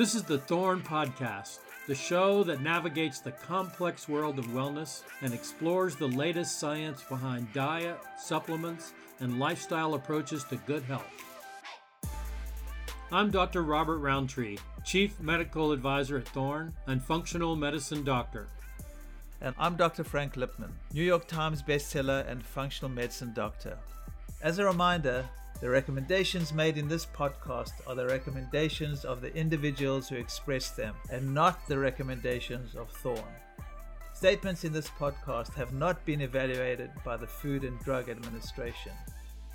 This is the Thorne Podcast, the show that navigates the complex world of wellness and explores the latest science behind diet, supplements, and lifestyle approaches to good health. I'm Dr. Robert Rountree, Chief Medical Advisor at Thorne and Functional Medicine Doctor. And I'm Dr. Frank Lipman, New York Times bestseller and functional medicine doctor. As a reminder, the recommendations made in this podcast are the recommendations of the individuals who express them and not the recommendations of Thorne. Statements in this podcast have not been evaluated by the Food and Drug Administration.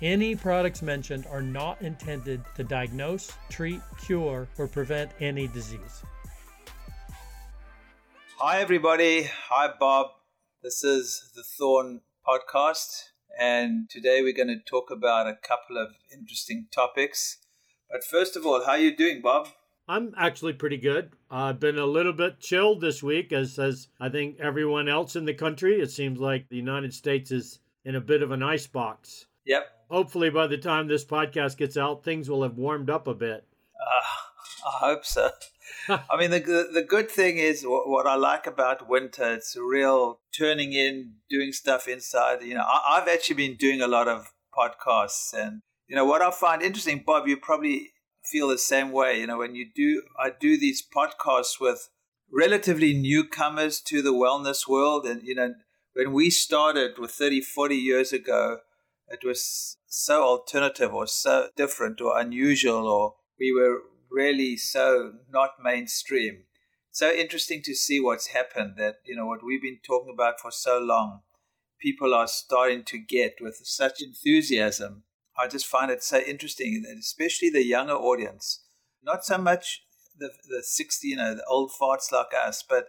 Any products mentioned are not intended to diagnose, treat, cure, or prevent any disease. Hi, everybody. Hi, Bob. This is the Thorne podcast. And today we're going to talk about a couple of interesting topics. But first of all, how are you doing, Bob? I'm actually pretty good. I've been a little bit chilled this week, as as I think everyone else in the country. It seems like the United States is in a bit of an ice box. Yep. Hopefully, by the time this podcast gets out, things will have warmed up a bit. Uh, I hope so. I mean, the, the good thing is what, what, I like about winter. It's real turning in, doing stuff inside. You know, I, I've actually been doing a lot of podcasts, and you know what I find interesting, Bob. You probably feel the same way. You know, when you do, I do these podcasts with relatively newcomers to the wellness world, and you know, when we started with 30, 40 years ago, it was so alternative or so different or unusual, or we were really so not mainstream. So interesting to see what's happened that, you know, what we've been talking about for so long, people are starting to get with such enthusiasm. I just find it so interesting, especially the younger audience, not so much the, the 60, you know, the old farts like us, but,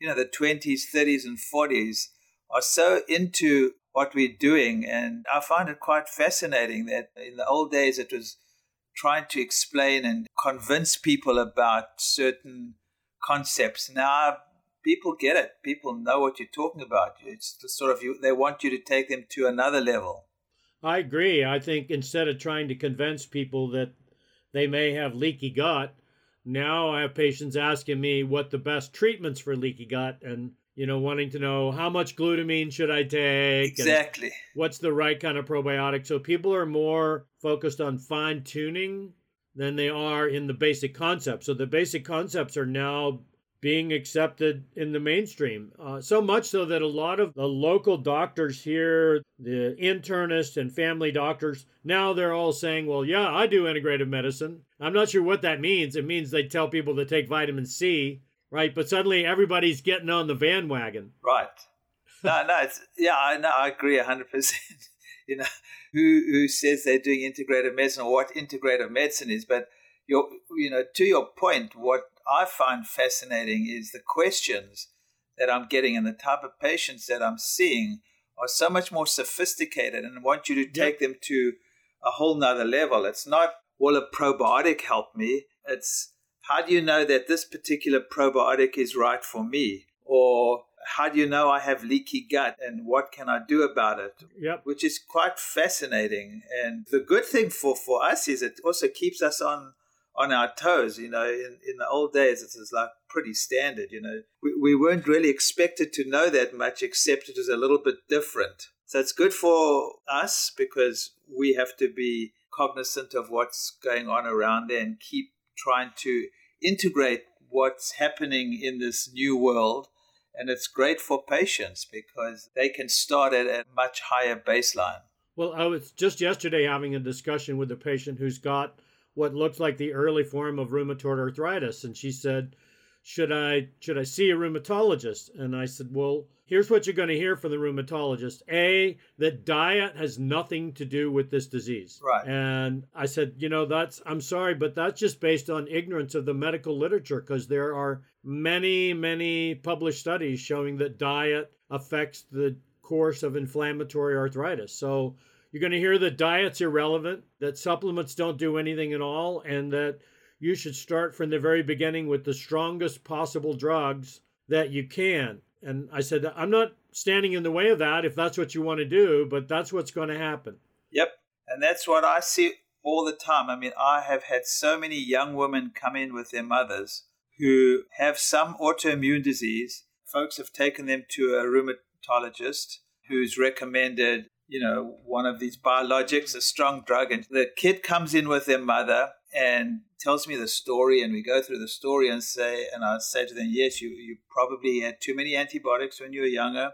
you know, the 20s, 30s, and 40s are so into what we're doing. And I find it quite fascinating that in the old days it was trying to explain and convince people about certain concepts. Now, people get it. People know what you're talking about. It's sort of you, they want you to take them to another level. I agree. I think instead of trying to convince people that they may have leaky gut, now I have patients asking me what the best treatments for leaky gut and you know, wanting to know how much glutamine should I take? Exactly. What's the right kind of probiotic? So people are more focused on fine tuning than they are in the basic concepts. So the basic concepts are now being accepted in the mainstream. Uh, so much so that a lot of the local doctors here, the internists and family doctors, now they're all saying, well, yeah, I do integrative medicine. I'm not sure what that means. It means they tell people to take vitamin C right? But suddenly everybody's getting on the bandwagon. Right. No, no, it's, yeah, I know, I agree hundred percent. You know, who who says they're doing integrative medicine or what integrative medicine is? But your, you know, to your point, what I find fascinating is the questions that I'm getting and the type of patients that I'm seeing are so much more sophisticated and want you to take yep. them to a whole nother level. It's not, will a probiotic help me? It's how do you know that this particular probiotic is right for me? Or how do you know I have leaky gut and what can I do about it? Yep. Which is quite fascinating. And the good thing for, for us is it also keeps us on on our toes. You know, in, in the old days, it was like pretty standard. You know, we, we weren't really expected to know that much, except it was a little bit different. So it's good for us because we have to be cognizant of what's going on around there and keep trying to integrate what's happening in this new world. And it's great for patients because they can start at a much higher baseline. Well, I was just yesterday having a discussion with a patient who's got what looks like the early form of rheumatoid arthritis. And she said, should I should I see a rheumatologist? And I said, well, here's what you're going to hear from the rheumatologist. A, that diet has nothing to do with this disease. Right. And I said, you know, that's I'm sorry, but that's just based on ignorance of the medical literature because there are many, many published studies showing that diet affects the course of inflammatory arthritis. So you're going to hear that diet's irrelevant, that supplements don't do anything at all, and that you should start from the very beginning with the strongest possible drugs that you can. And I said, I'm not standing in the way of that if that's what you want to do, but that's what's going to happen. Yep. And that's what I see all the time. I mean, I have had so many young women come in with their mothers who have some autoimmune disease. Folks have taken them to a rheumatologist who's recommended, you know, one of these biologics, a strong drug. And the kid comes in with their mother and tells me the story and we go through the story and say and I say to them, yes, you, you probably had too many antibiotics when you were younger.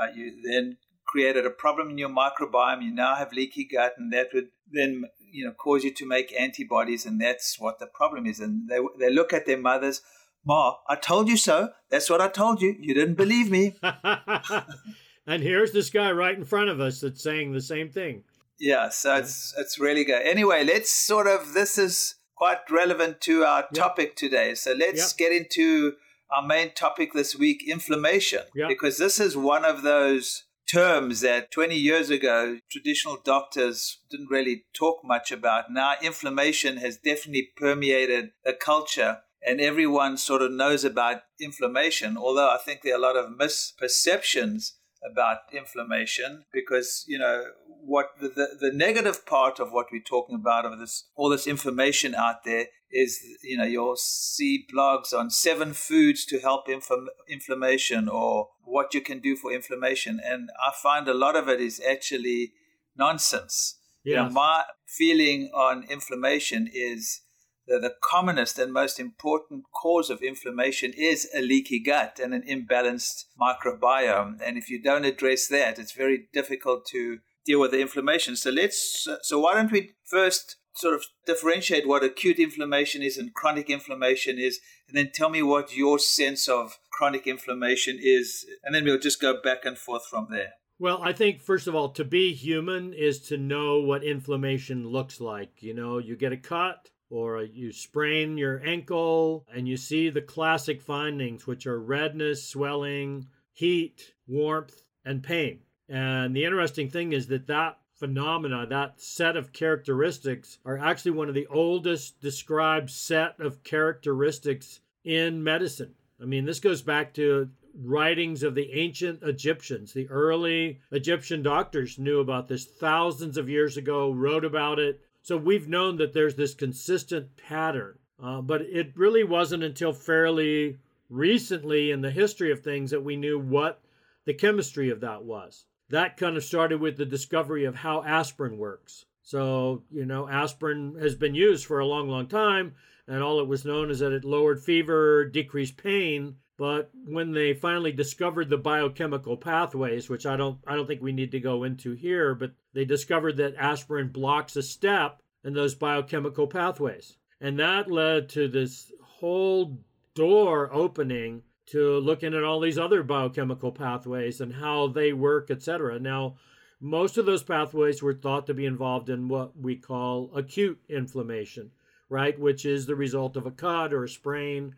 Uh, you then created a problem in your microbiome. You now have leaky gut, and that would then you know cause you to make antibodies, and that's what the problem is. And they they look at their mothers. Ma, I told you so. That's what I told you. You didn't believe me. and here's this guy right in front of us that's saying the same thing. Yeah, so it's it's really good. Anyway, let's sort of this is quite relevant to our yep. topic today. So let's yep. get into our main topic this week, inflammation, yep. because this is one of those terms that 20 years ago traditional doctors didn't really talk much about. Now, inflammation has definitely permeated the culture, and everyone sort of knows about inflammation, although I think there are a lot of misperceptions about inflammation because you know what the, the, the, negative part of what we're talking about of this all this information out there is you know you'll see blogs on seven foods to help infl- inflammation or what you can do for inflammation and i find a lot of it is actually nonsense yes. you know my feeling on inflammation is the, the commonest and most important cause of inflammation is a leaky gut and an imbalanced microbiome. And if you don't address that, it's very difficult to deal with the inflammation. So let's so why don't we first sort of differentiate what acute inflammation is and chronic inflammation is, and then tell me what your sense of chronic inflammation is, and then we'll just go back and forth from there. Well, I think first of all, to be human is to know what inflammation looks like. You know, you get a cut, or uh, you sprain your ankle and you see the classic findings, which are redness, swelling, heat, warmth, and pain. And the interesting thing is that that phenomena, that set of characteristics, are actually one of the oldest described set of characteristics in medicine. I mean, this goes back to writings of the ancient Egyptians. The early Egyptian doctors knew about this thousands of years ago, wrote about it, so we've known that there's this consistent pattern, uh, but it really wasn't until fairly recently in the history of things that we knew what the chemistry of that was. That kind of started with the discovery of how aspirin works. So, you know, aspirin has been used for a long, long time, and all it was known is that it lowered fever, decreased pain, but when they finally discovered the biochemical pathways, which I don't I don't think we need to go into here, but they discovered that aspirin blocks a step in those biochemical pathways. And that led to this whole door opening to looking at all these other biochemical pathways and how they work, etc. Now, most of those pathways were thought to be involved in what we call acute inflammation, right? Which is the result of a cut or a sprain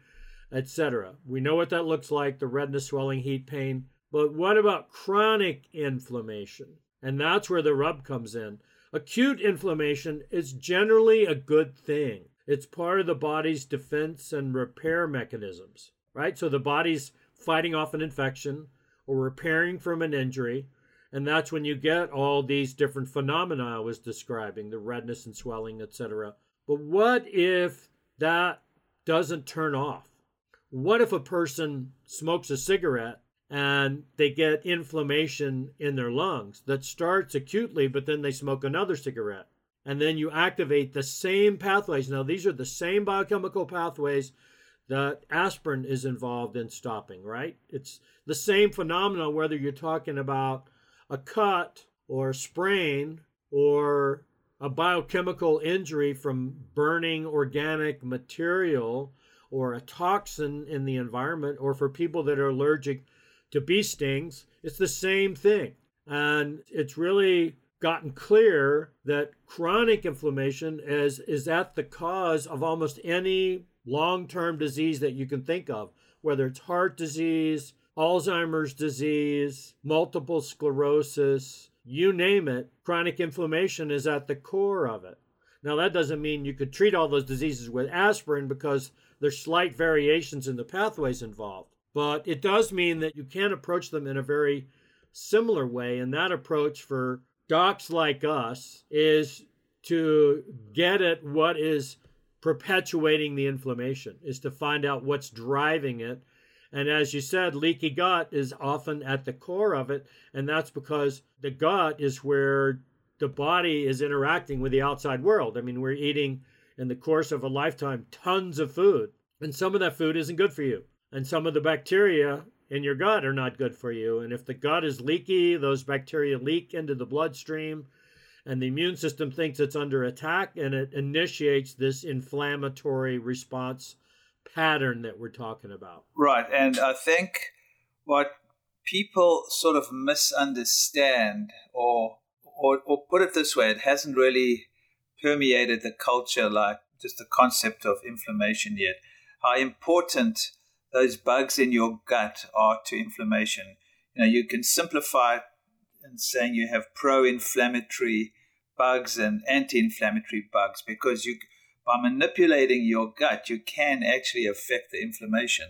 etc. We know what that looks like the redness, swelling, heat, pain. But what about chronic inflammation? And that's where the rub comes in. Acute inflammation is generally a good thing. It's part of the body's defense and repair mechanisms, right? So the body's fighting off an infection or repairing from an injury. And that's when you get all these different phenomena I was describing the redness and swelling, etc. But what if that doesn't turn off? What if a person smokes a cigarette and they get inflammation in their lungs that starts acutely, but then they smoke another cigarette? And then you activate the same pathways. Now, these are the same biochemical pathways that aspirin is involved in stopping, right? It's the same phenomenon, whether you're talking about a cut or a sprain or a biochemical injury from burning organic material or a toxin in the environment, or for people that are allergic to bee stings, it's the same thing. And it's really gotten clear that chronic inflammation is, is at the cause of almost any long term disease that you can think of, whether it's heart disease, Alzheimer's disease, multiple sclerosis, you name it, chronic inflammation is at the core of it. Now, that doesn't mean you could treat all those diseases with aspirin because there's slight variations in the pathways involved. But it does mean that you can approach them in a very similar way. And that approach for docs like us is to get at what is perpetuating the inflammation, is to find out what's driving it. And as you said, leaky gut is often at the core of it. And that's because the gut is where the body is interacting with the outside world. I mean, we're eating in the course of a lifetime tons of food, and some of that food isn't good for you. And some of the bacteria in your gut are not good for you. And if the gut is leaky, those bacteria leak into the bloodstream, and the immune system thinks it's under attack, and it initiates this inflammatory response pattern that we're talking about. Right. And I think what people sort of misunderstand or or, or put it this way, it hasn't really permeated the culture like just the concept of inflammation yet. How important those bugs in your gut are to inflammation. You know, you can simplify it in saying you have pro-inflammatory bugs and anti-inflammatory bugs because you by manipulating your gut you can actually affect the inflammation.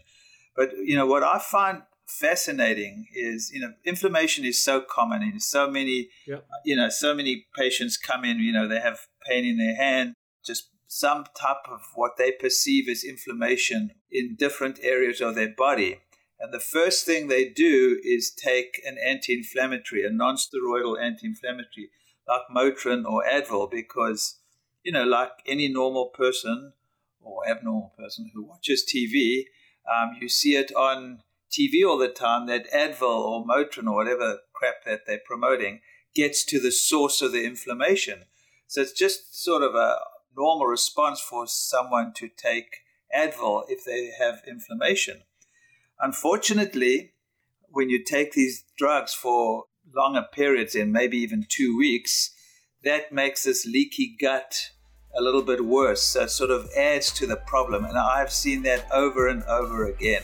But you know what I find fascinating is you know inflammation is so common and so many yep. you know so many patients come in you know they have pain in their hand just some type of what they perceive as inflammation in different areas of their body and the first thing they do is take an anti-inflammatory a non-steroidal anti-inflammatory like Motrin or Advil because you know like any normal person or abnormal person who watches TV um, you see it on TV all the time that Advil or Motrin or whatever crap that they're promoting gets to the source of the inflammation. So it's just sort of a normal response for someone to take Advil if they have inflammation. Unfortunately, when you take these drugs for longer periods, in maybe even two weeks, that makes this leaky gut a little bit worse. So it sort of adds to the problem. And I've seen that over and over again.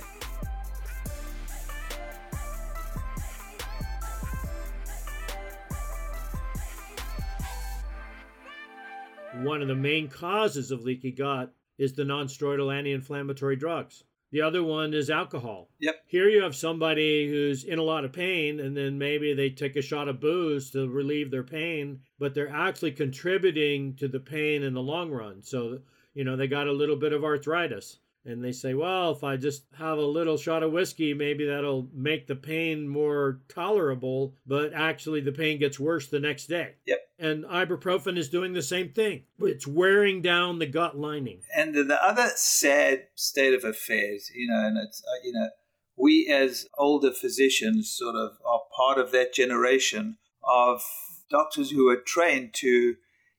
One of the main causes of leaky gut is the nonsteroidal anti-inflammatory drugs. The other one is alcohol. Yep. Here you have somebody who's in a lot of pain, and then maybe they take a shot of booze to relieve their pain, but they're actually contributing to the pain in the long run. So, you know, they got a little bit of arthritis and they say, well, if I just have a little shot of whiskey, maybe that'll make the pain more tolerable, but actually the pain gets worse the next day. Yep. And ibuprofen is doing the same thing. It's wearing down the gut lining. And the other sad state of affairs, you know, and it's, uh, you know, we as older physicians sort of are part of that generation of doctors who are trained to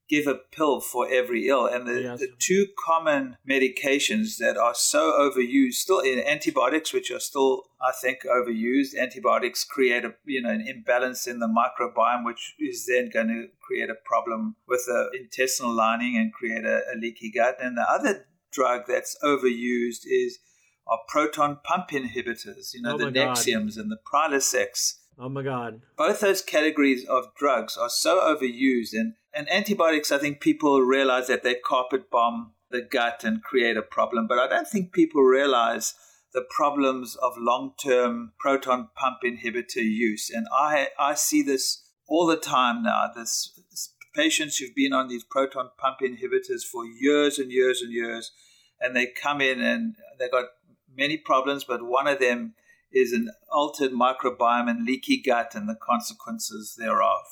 give a pill for every ill. And the, yes. the two common medications that are so overused, still in antibiotics, which are still, I think, overused. Antibiotics create a you know an imbalance in the microbiome, which is then going to create a problem with the intestinal lining and create a, a leaky gut. And the other drug that's overused is are proton pump inhibitors, you know, oh the Nexiums God. and the Prilosec. Oh my God. Both those categories of drugs are so overused and and antibiotics, I think people realize that they carpet bomb the gut and create a problem, but I don't think people realize the problems of long term proton pump inhibitor use. And I, I see this all the time now. This, this patients who've been on these proton pump inhibitors for years and years and years, and they come in and they've got many problems, but one of them is an altered microbiome and leaky gut and the consequences thereof.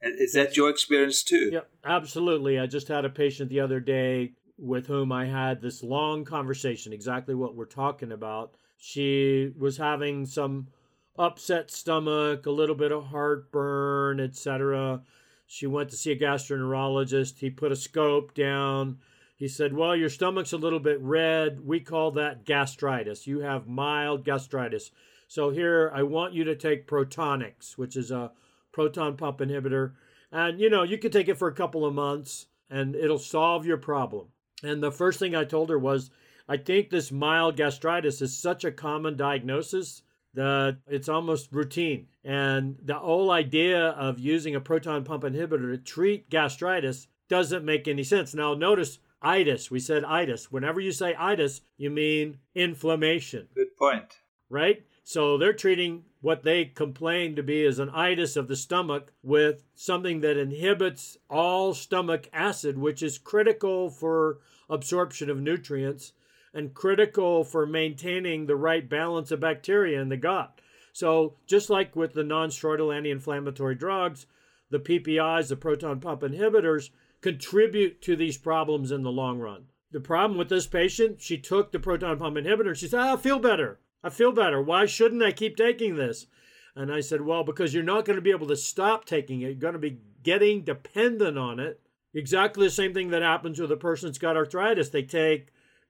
Is that your experience too? Yeah, absolutely. I just had a patient the other day with whom I had this long conversation, exactly what we're talking about. She was having some upset stomach, a little bit of heartburn, etc. She went to see a gastroenterologist. He put a scope down. He said, Well, your stomach's a little bit red. We call that gastritis. You have mild gastritis. So here, I want you to take Protonix, which is a proton pump inhibitor. And you know, you can take it for a couple of months and it'll solve your problem. And the first thing I told her was, I think this mild gastritis is such a common diagnosis that it's almost routine. And the whole idea of using a proton pump inhibitor to treat gastritis doesn't make any sense. Now, notice itis. We said itis. Whenever you say itis, you mean inflammation. Good point. Right? So they're treating what they complain to be is an itis of the stomach with something that inhibits all stomach acid, which is critical for absorption of nutrients and critical for maintaining the right balance of bacteria in the gut. So, just like with the non steroidal anti inflammatory drugs, the PPIs, the proton pump inhibitors, contribute to these problems in the long run. The problem with this patient, she took the proton pump inhibitor. She said, oh, I feel better. I feel better. Why shouldn't I keep taking this? And I said, Well, because you're not going to be able to stop taking it. You're going to be getting dependent on it. Exactly the same thing that happens with a person that's got arthritis. They take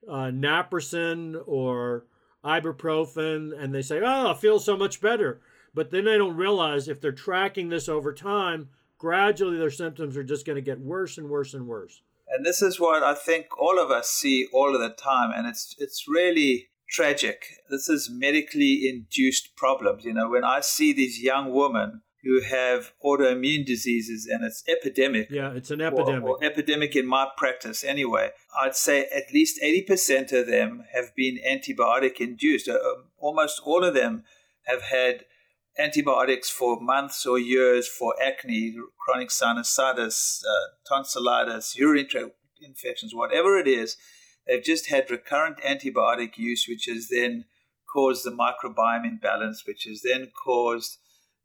uh, naproxen or ibuprofen and they say, Oh, I feel so much better. But then they don't realize if they're tracking this over time, gradually their symptoms are just going to get worse and worse and worse. And this is what I think all of us see all of the time. And it's, it's really tragic. This is medically induced problems. You know, when I see these young women who have autoimmune diseases and it's epidemic. Yeah, it's an epidemic. Or, or epidemic in my practice anyway. I'd say at least 80% of them have been antibiotic induced. Uh, um, almost all of them have had antibiotics for months or years for acne, chronic sinusitis, uh, tonsillitis, urinary tract infections, whatever it is They've just had recurrent antibiotic use, which has then caused the microbiome imbalance, which has then caused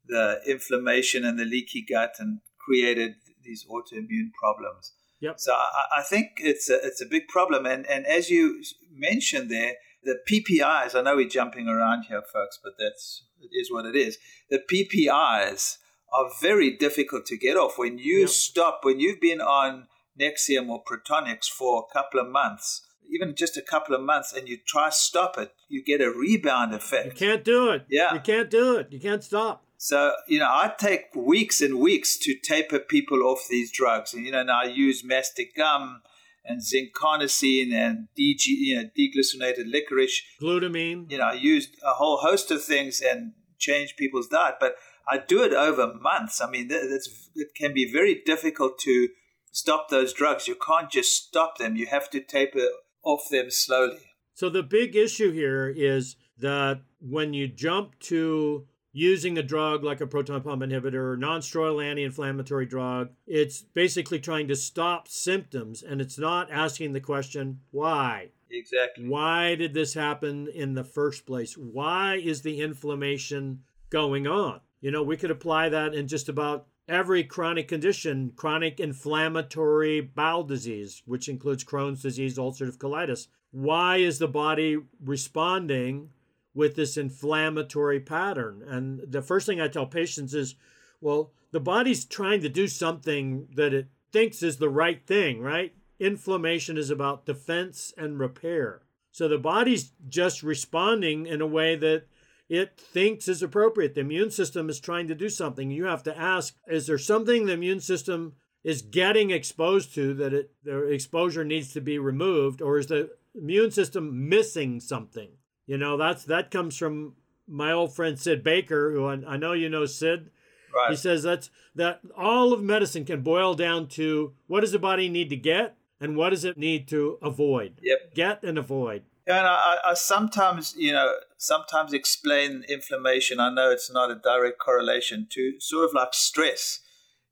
the inflammation and the leaky gut and created these autoimmune problems. Yep. So I, I think it's a, it's a big problem. And, and as you mentioned there, the PPIs, I know we're jumping around here, folks, but that's it is what it is. The PPIs are very difficult to get off. When you yep. stop, when you've been on Nexium or Protonix for a couple of months, even just a couple of months and you try to stop it, you get a rebound effect. You can't do it. Yeah. You can't do it. You can't stop. So, you know, I take weeks and weeks to taper people off these drugs. And, you know, now I use mastic gum and zinc carnosine and DG, you know, deglycinated licorice. Glutamine. You know, I used a whole host of things and changed people's diet. But I do it over months. I mean, that's, it can be very difficult to stop those drugs. You can't just stop them. You have to taper off them slowly. So the big issue here is that when you jump to using a drug like a proton pump inhibitor or non-steroidal anti-inflammatory drug, it's basically trying to stop symptoms and it's not asking the question why. Exactly. Why did this happen in the first place? Why is the inflammation going on? You know, we could apply that in just about every chronic condition, chronic inflammatory bowel disease, which includes Crohn's disease, ulcerative colitis. Why is the body responding with this inflammatory pattern? And the first thing I tell patients is, well, the body's trying to do something that it thinks is the right thing, right? Inflammation is about defense and repair. So the body's just responding in a way that it thinks is appropriate. The immune system is trying to do something. You have to ask is there something the immune system is getting exposed to that it, the exposure needs to be removed, or is the immune system missing something? You know, that's that comes from my old friend Sid Baker, who I, I know you know Sid. Right. He says that's that all of medicine can boil down to what does the body need to get and what does it need to avoid. Yep. Get and avoid. And I, I sometimes, you know, sometimes explain inflammation. I know it's not a direct correlation to sort of like stress,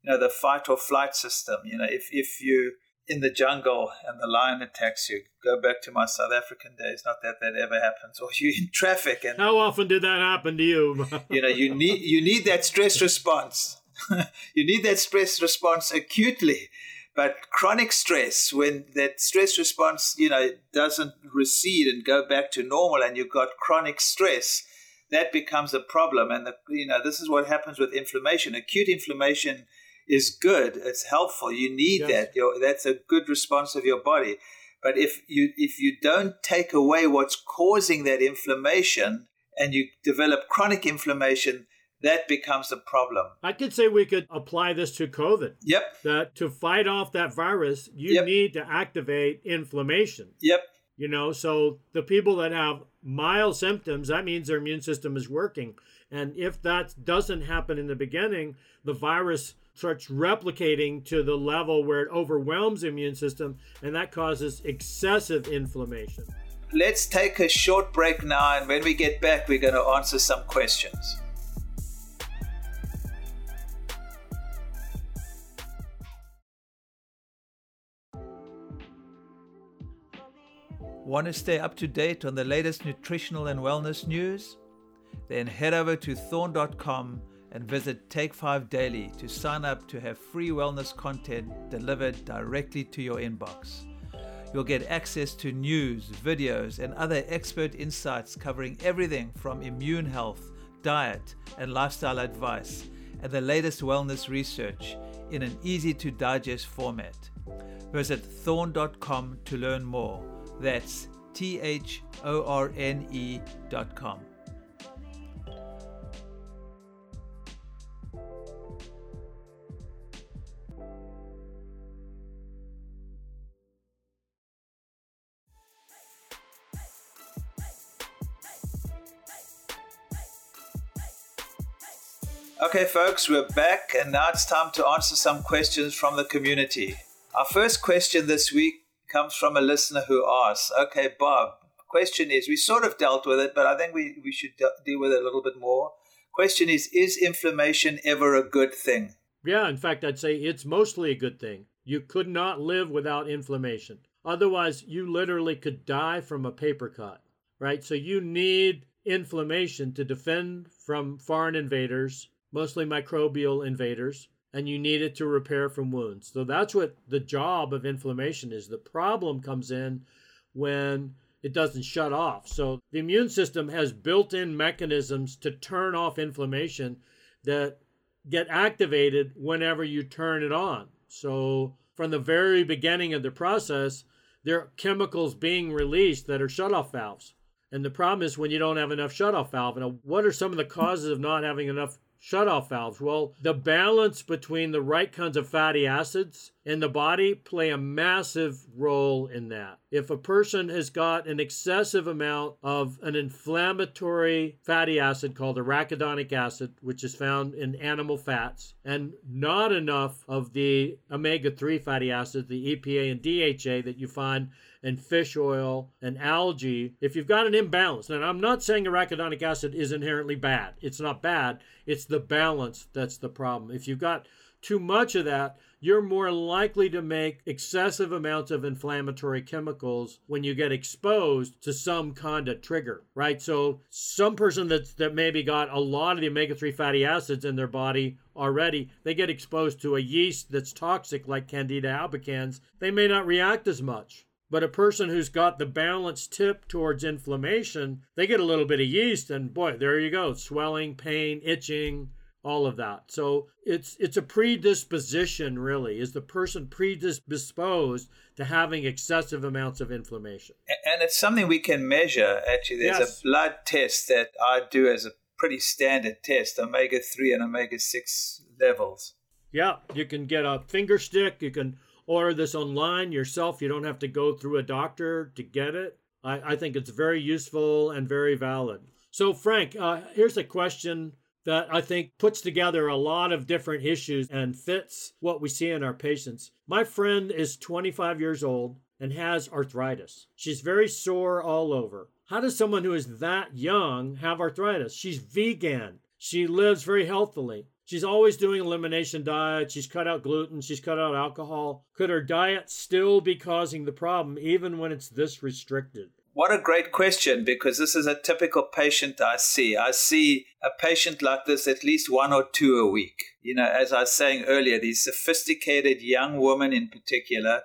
you know, the fight or flight system. You know, if, if you in the jungle and the lion attacks you, go back to my South African days. Not that that ever happens. Or you in traffic and how often did that happen to you? you know, you need you need that stress response. you need that stress response acutely. But chronic stress, when that stress response, you know, doesn't recede and go back to normal, and you've got chronic stress, that becomes a problem. And the, you know, this is what happens with inflammation. Acute inflammation is good; it's helpful. You need yes. that. You're, that's a good response of your body. But if you if you don't take away what's causing that inflammation, and you develop chronic inflammation, that becomes a problem. I could say we could apply this to COVID. Yep. That to fight off that virus, you yep. need to activate inflammation. Yep. You know, so the people that have mild symptoms, that means their immune system is working. And if that doesn't happen in the beginning, the virus starts replicating to the level where it overwhelms the immune system and that causes excessive inflammation. Let's take a short break now, and when we get back, we're going to answer some questions. Want to stay up to date on the latest nutritional and wellness news? Then head over to thorne.com and visit Take 5 Daily to sign up to have free wellness content delivered directly to your inbox. You'll get access to news, videos, and other expert insights covering everything from immune health, diet, and lifestyle advice, and the latest wellness research in an easy to digest format. Visit thorne.com to learn more. That's T H O R N E Okay, folks, we're back, and now it's time to answer some questions from the community. Our first question this week comes from a listener who asks, Okay, Bob, question is we sort of dealt with it, but I think we, we should de- deal with it a little bit more. Question is Is inflammation ever a good thing? Yeah, in fact, I'd say it's mostly a good thing. You could not live without inflammation. Otherwise, you literally could die from a paper cut, right? So you need inflammation to defend from foreign invaders, mostly microbial invaders, and you need it to repair from wounds. So that's what the job of inflammation is. The problem comes in when it doesn't shut off. So the immune system has built in mechanisms to turn off inflammation that get activated whenever you turn it on. So from the very beginning of the process, there are chemicals being released that are shut-off valves. And the problem is when you don't have enough shut-off valve. Now, what are some of the causes of not having enough shutoff valves? Well, the balance between the right kinds of fatty acids in the body play a massive role in that. If a person has got an excessive amount of an inflammatory fatty acid called arachidonic acid, which is found in animal fats, and not enough of the omega 3 fatty acids, the EPA and DHA that you find in fish oil and algae, if you've got an imbalance, and I'm not saying arachidonic acid is inherently bad, it's not bad, it's the balance that's the problem. If you've got too much of that, you're more likely to make excessive amounts of inflammatory chemicals when you get exposed to some kind of trigger, right? So some person that's that maybe got a lot of the omega-3 fatty acids in their body already, they get exposed to a yeast that's toxic like Candida albicans, they may not react as much. But a person who's got the balance tip towards inflammation, they get a little bit of yeast and boy, there you go, swelling, pain, itching, all of that. So it's it's a predisposition really. Is the person predisposed to having excessive amounts of inflammation? And it's something we can measure. Actually, there's yes. a blood test that I do as a pretty standard test, omega 3 and omega 6 levels. Yeah, you can get a finger stick, you can order this online yourself. You don't have to go through a doctor to get it. I, I think it's very useful and very valid. So, Frank, uh, here's a question that I think puts together a lot of different issues and fits what we see in our patients. My friend is 25 years old and has arthritis. She's very sore all over. How does someone who is that young have arthritis? She's vegan. She lives very healthily. She's always doing elimination diet. She's cut out gluten. She's cut out alcohol. Could her diet still be causing the problem even when it's this restricted? What a great question because this is a typical patient I see. I see a patient like this at least one or two a week. You know, as I was saying earlier, these sophisticated young women in particular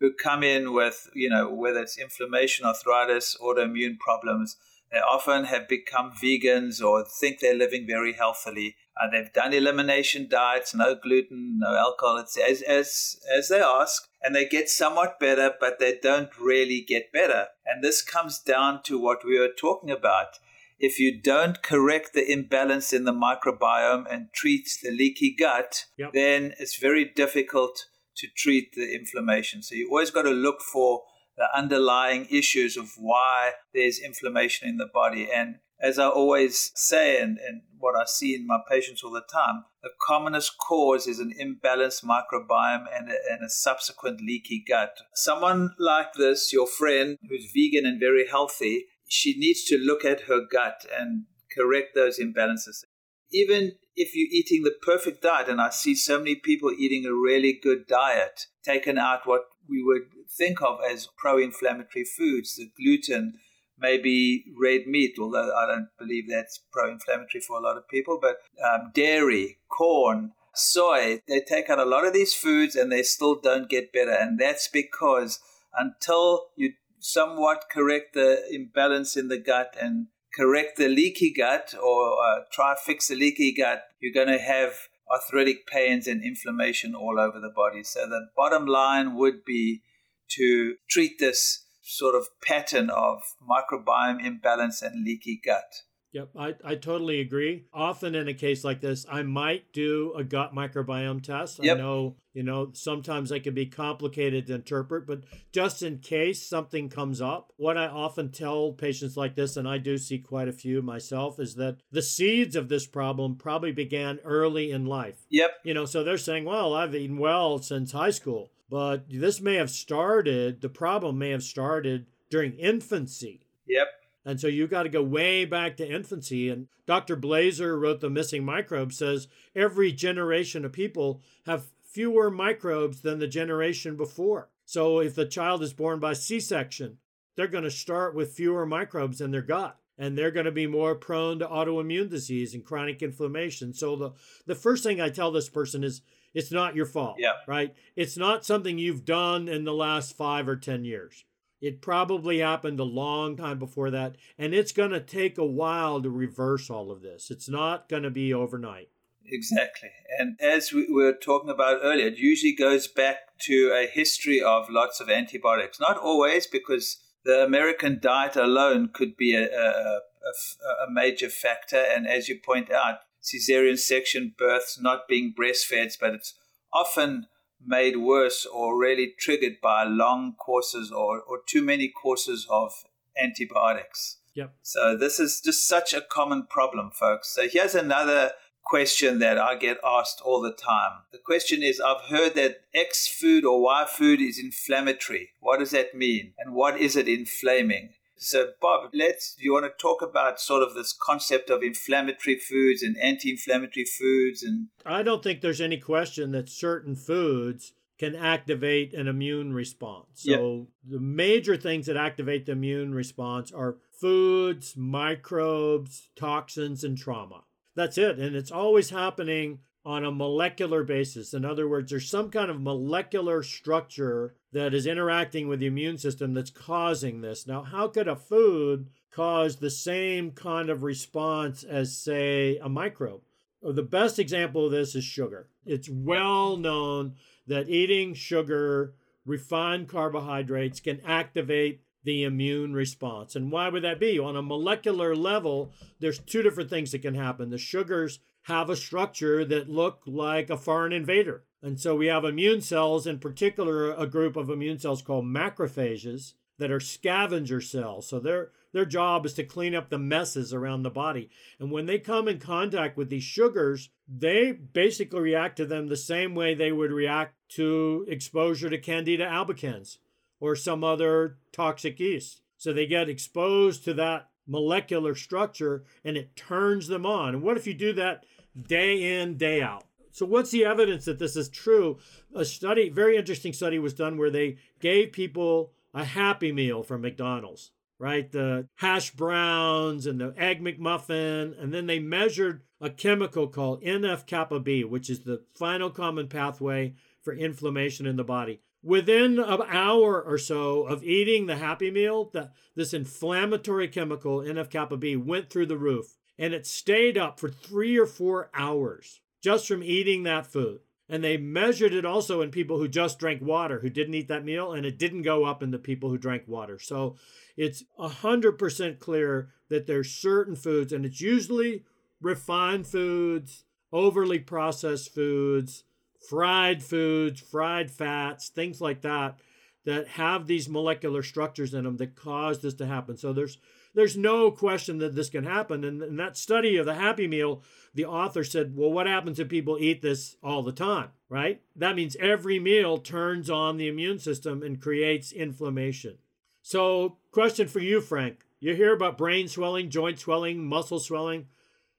who come in with, you know, whether it's inflammation, arthritis, autoimmune problems, often have become vegans or think they're living very healthily. Uh, they've done elimination diets, no gluten, no alcohol, as, as, as they ask and they get somewhat better, but they don't really get better. And this comes down to what we were talking about. If you don't correct the imbalance in the microbiome and treat the leaky gut, yep. then it's very difficult to treat the inflammation. So you always got to look for the underlying issues of why there's inflammation in the body. And as I always say, and, and what I see in my patients all the time, the commonest cause is an imbalanced microbiome and a, and a subsequent leaky gut. Someone like this, your friend who's vegan and very healthy, she needs to look at her gut and correct those imbalances. Even if you're eating the perfect diet, and I see so many people eating a really good diet, taken out what we would think of as pro-inflammatory foods, the gluten, maybe red meat, although I don't believe that's pro-inflammatory for a lot of people, but um, dairy, corn, soy, they take out a lot of these foods and they still don't get better. And that's because until you somewhat correct the imbalance in the gut and correct the leaky gut or uh, try fix the leaky gut, you're going to have arthritic pains and inflammation all over the body. So the bottom line would be to treat this sort of pattern of microbiome imbalance and leaky gut. Yep, I, I totally agree. Often in a case like this, I might do a gut microbiome test. Yep. I know, you know, sometimes they can be complicated to interpret, but just in case something comes up, what I often tell patients like this, and I do see quite a few myself, is that the seeds of this problem probably began early in life. Yep. You know, so they're saying, well, I've eaten well since high school, but this may have started, the problem may have started during infancy. Yep. And so you got to go way back to infancy. And Dr. Blaser wrote The Missing Microbes, says every generation of people have fewer microbes than the generation before. So if the child is born by C section, they're going to start with fewer microbes in their gut. And they're going to be more prone to autoimmune disease and chronic inflammation. So the, the first thing I tell this person is it's not your fault. Yeah. Right? It's not something you've done in the last five or 10 years. It probably happened a long time before that, and it's going to take a while to reverse all of this. It's not going to be overnight. Exactly. And as we were talking about earlier, it usually goes back to a history of lots of antibiotics. Not always, because the American diet alone could be a, a, a, a major factor. And as you point out, cesarean section births not being breastfed, but it's often made worse or really triggered by long courses or, or too many courses of antibiotics. Yep. So this is just such a common problem, folks. So here's another question that I get asked all the time. The question is I've heard that X food or Y food is inflammatory. What does that mean? And what is it inflaming? So, Bob, let's. Do you want to talk about sort of this concept of inflammatory foods and anti-inflammatory foods? And I don't think there's any question that certain foods can activate an immune response. So, yep. the major things that activate the immune response are foods, microbes, toxins, and trauma. That's it, and it's always happening on a molecular basis. In other words, there's some kind of molecular structure that is interacting with the immune system that's causing this. Now, how could a food cause the same kind of response as, say, a microbe? The best example of this is sugar. It's well known that eating sugar, refined carbohydrates, can activate the immune response. And why would that be? On a molecular level, there's two different things that can happen. The sugars have a structure that look like a foreign invader. And so we have immune cells, in particular, a group of immune cells called macrophages that are scavenger cells. So their their job is to clean up the messes around the body. And when they come in contact with these sugars, they basically react to them the same way they would react to exposure to Candida albicans or some other toxic yeast. So they get exposed to that molecular structure and it turns them on. And what if you do that day in, day out. So, what's the evidence that this is true? A study, very interesting study, was done where they gave people a Happy Meal from McDonald's, right? The hash browns and the egg McMuffin, and then they measured a chemical called NF kappa B, which is the final common pathway for inflammation in the body. Within an hour or so of eating the Happy Meal, the, this inflammatory chemical, NF kappa B, went through the roof and it stayed up for three or four hours just from eating that food. And they measured it also in people who just drank water, who didn't eat that meal, and it didn't go up in the people who drank water. So it's 100% clear that there's certain foods, and it's usually refined foods, overly processed foods, fried foods, fried fats, things like that, that have these molecular structures in them that cause this to happen. So there's there's no question that this can happen. And in that study of the Happy Meal, the author said, well, what happens if people eat this all the time, right? That means every meal turns on the immune system and creates inflammation. So, question for you, Frank. You hear about brain swelling, joint swelling, muscle swelling.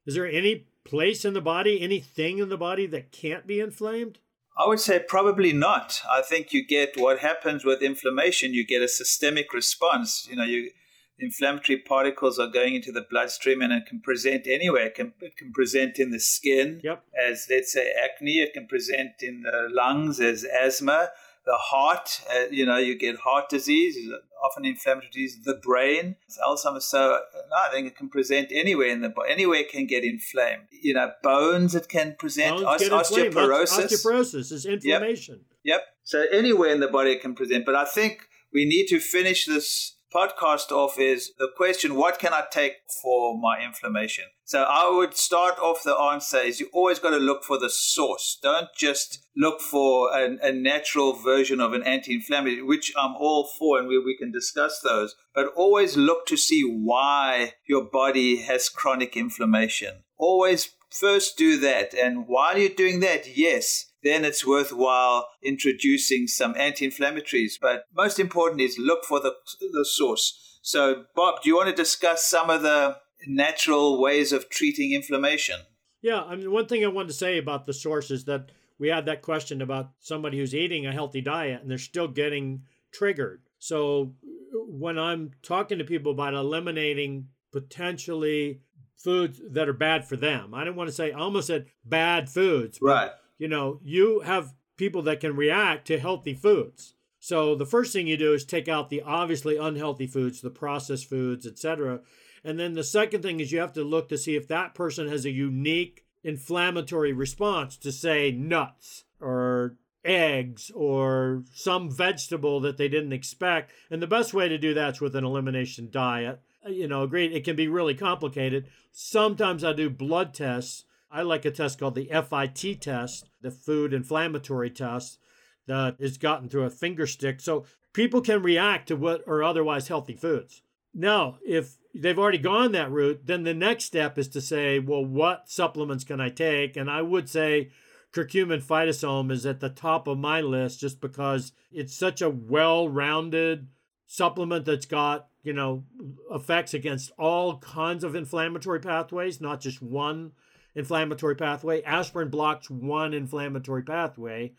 Is there any place in the body, anything in the body that can't be inflamed? I would say probably not. I think you get what happens with inflammation. You get a systemic response. You know, you inflammatory particles are going into the bloodstream and it can present anywhere. It can, it can present in the skin yep. as, let's say, acne. It can present in the lungs as asthma. The heart, uh, you know, you get heart disease, often inflammatory disease. The brain, Alzheimer's. So no, I think it can present anywhere in the body. Anywhere it can get inflamed. You know, bones it can present. Bones get osteoporosis. Osteoporosis is inflammation. Yep. yep. So anywhere in the body it can present. But I think we need to finish this podcast off is the question what can I take for my inflammation? So I would start off the answer is you always got to look for the source. Don't just look for an, a natural version of an anti-inflammatory, which I'm all for, and we, we can discuss those. But always look to see why your body has chronic inflammation. Always first do that. And while you're doing that, yes, then it's worthwhile introducing some anti-inflammatories. But most important is look for the, the source. So, Bob, do you want to discuss some of the natural ways of treating inflammation? Yeah, I mean, one thing I wanted to say about the source is that we had that question about somebody who's eating a healthy diet and they're still getting triggered. So, when I'm talking to people about eliminating potentially foods that are bad for them, I don't want to say, I almost said bad foods. Right you know, you have people that can react to healthy foods. So the first thing you do is take out the obviously unhealthy foods, the processed foods, etc. And then the second thing is you have to look to see if that person has a unique inflammatory response to say nuts or eggs or some vegetable that they didn't expect. And the best way to do that's with an elimination diet. Uh, you know, great, it can be really complicated. Sometimes I do blood tests I like a test called the FIT test, the food inflammatory test that is gotten through a finger stick. So people can react to what are otherwise healthy foods. Now, if they've already gone that route, then the next step is to say, well, what supplements can I take? And I would say curcumin phytosome is at the top of my list just because it's such a well rounded supplement that's got, you know, effects against all kinds of inflammatory pathways, not just one inflammatory pathway. Aspirin blocks one inflammatory pathway.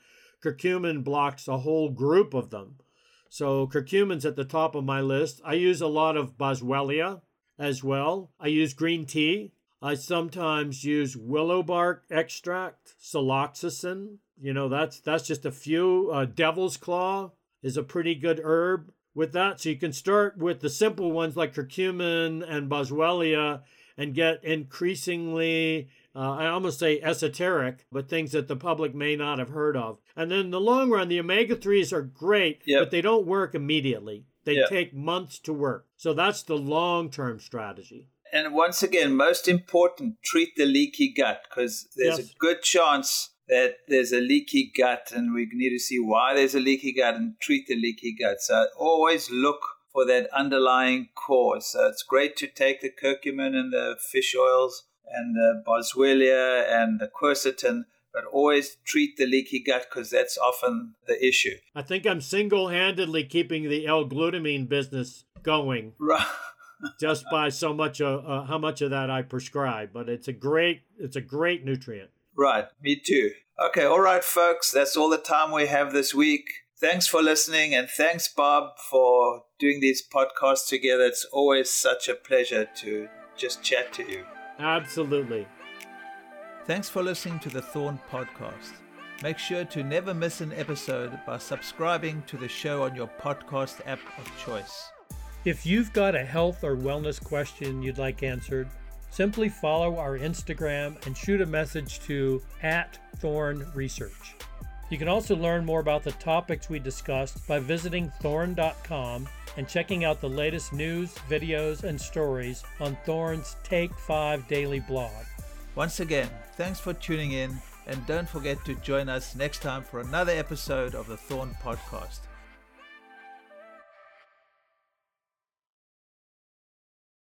Curcumin blocks a whole group of them. So curcumin's at the top of my list. I use a lot of boswellia as well. I use green tea. I sometimes use willow bark extract, ciloxacin. You know, that's that's just a few. Uh, devil's claw is a pretty good herb with that. So you can start with the simple ones like curcumin and boswellia and get increasingly uh, I almost say esoteric, but things that the public may not have heard of. And then in the long run, the omega 3s are great, yep. but they don't work immediately. They yep. take months to work. So that's the long term strategy. And once again, most important, treat the leaky gut because there's yes. a good chance that there's a leaky gut and we need to see why there's a leaky gut and treat the leaky gut. So always look for that underlying cause. So it's great to take the curcumin and the fish oils and the boswellia and the quercetin, but always treat the leaky gut because that's often the issue. I think I'm single handedly keeping the L glutamine business going. Right. just by so much uh, uh, how much of that I prescribe, but it's a great it's a great nutrient. Right, me too. Okay, all right, folks, that's all the time we have this week. Thanks for listening, and thanks, Bob, for doing these podcasts together. It's always such a pleasure to just chat to you. Absolutely. Thanks for listening to the Thorne Podcast. Make sure to never miss an episode by subscribing to the show on your podcast app of choice. If you've got a health or wellness question you'd like answered, simply follow our Instagram and shoot a message to at Thorne Research. You can also learn more about the topics we discussed by visiting thorne.com and checking out the latest news, videos, and stories on Thorne's Take 5 daily blog. Once again, thanks for tuning in, and don't forget to join us next time for another episode of the Thorne Podcast.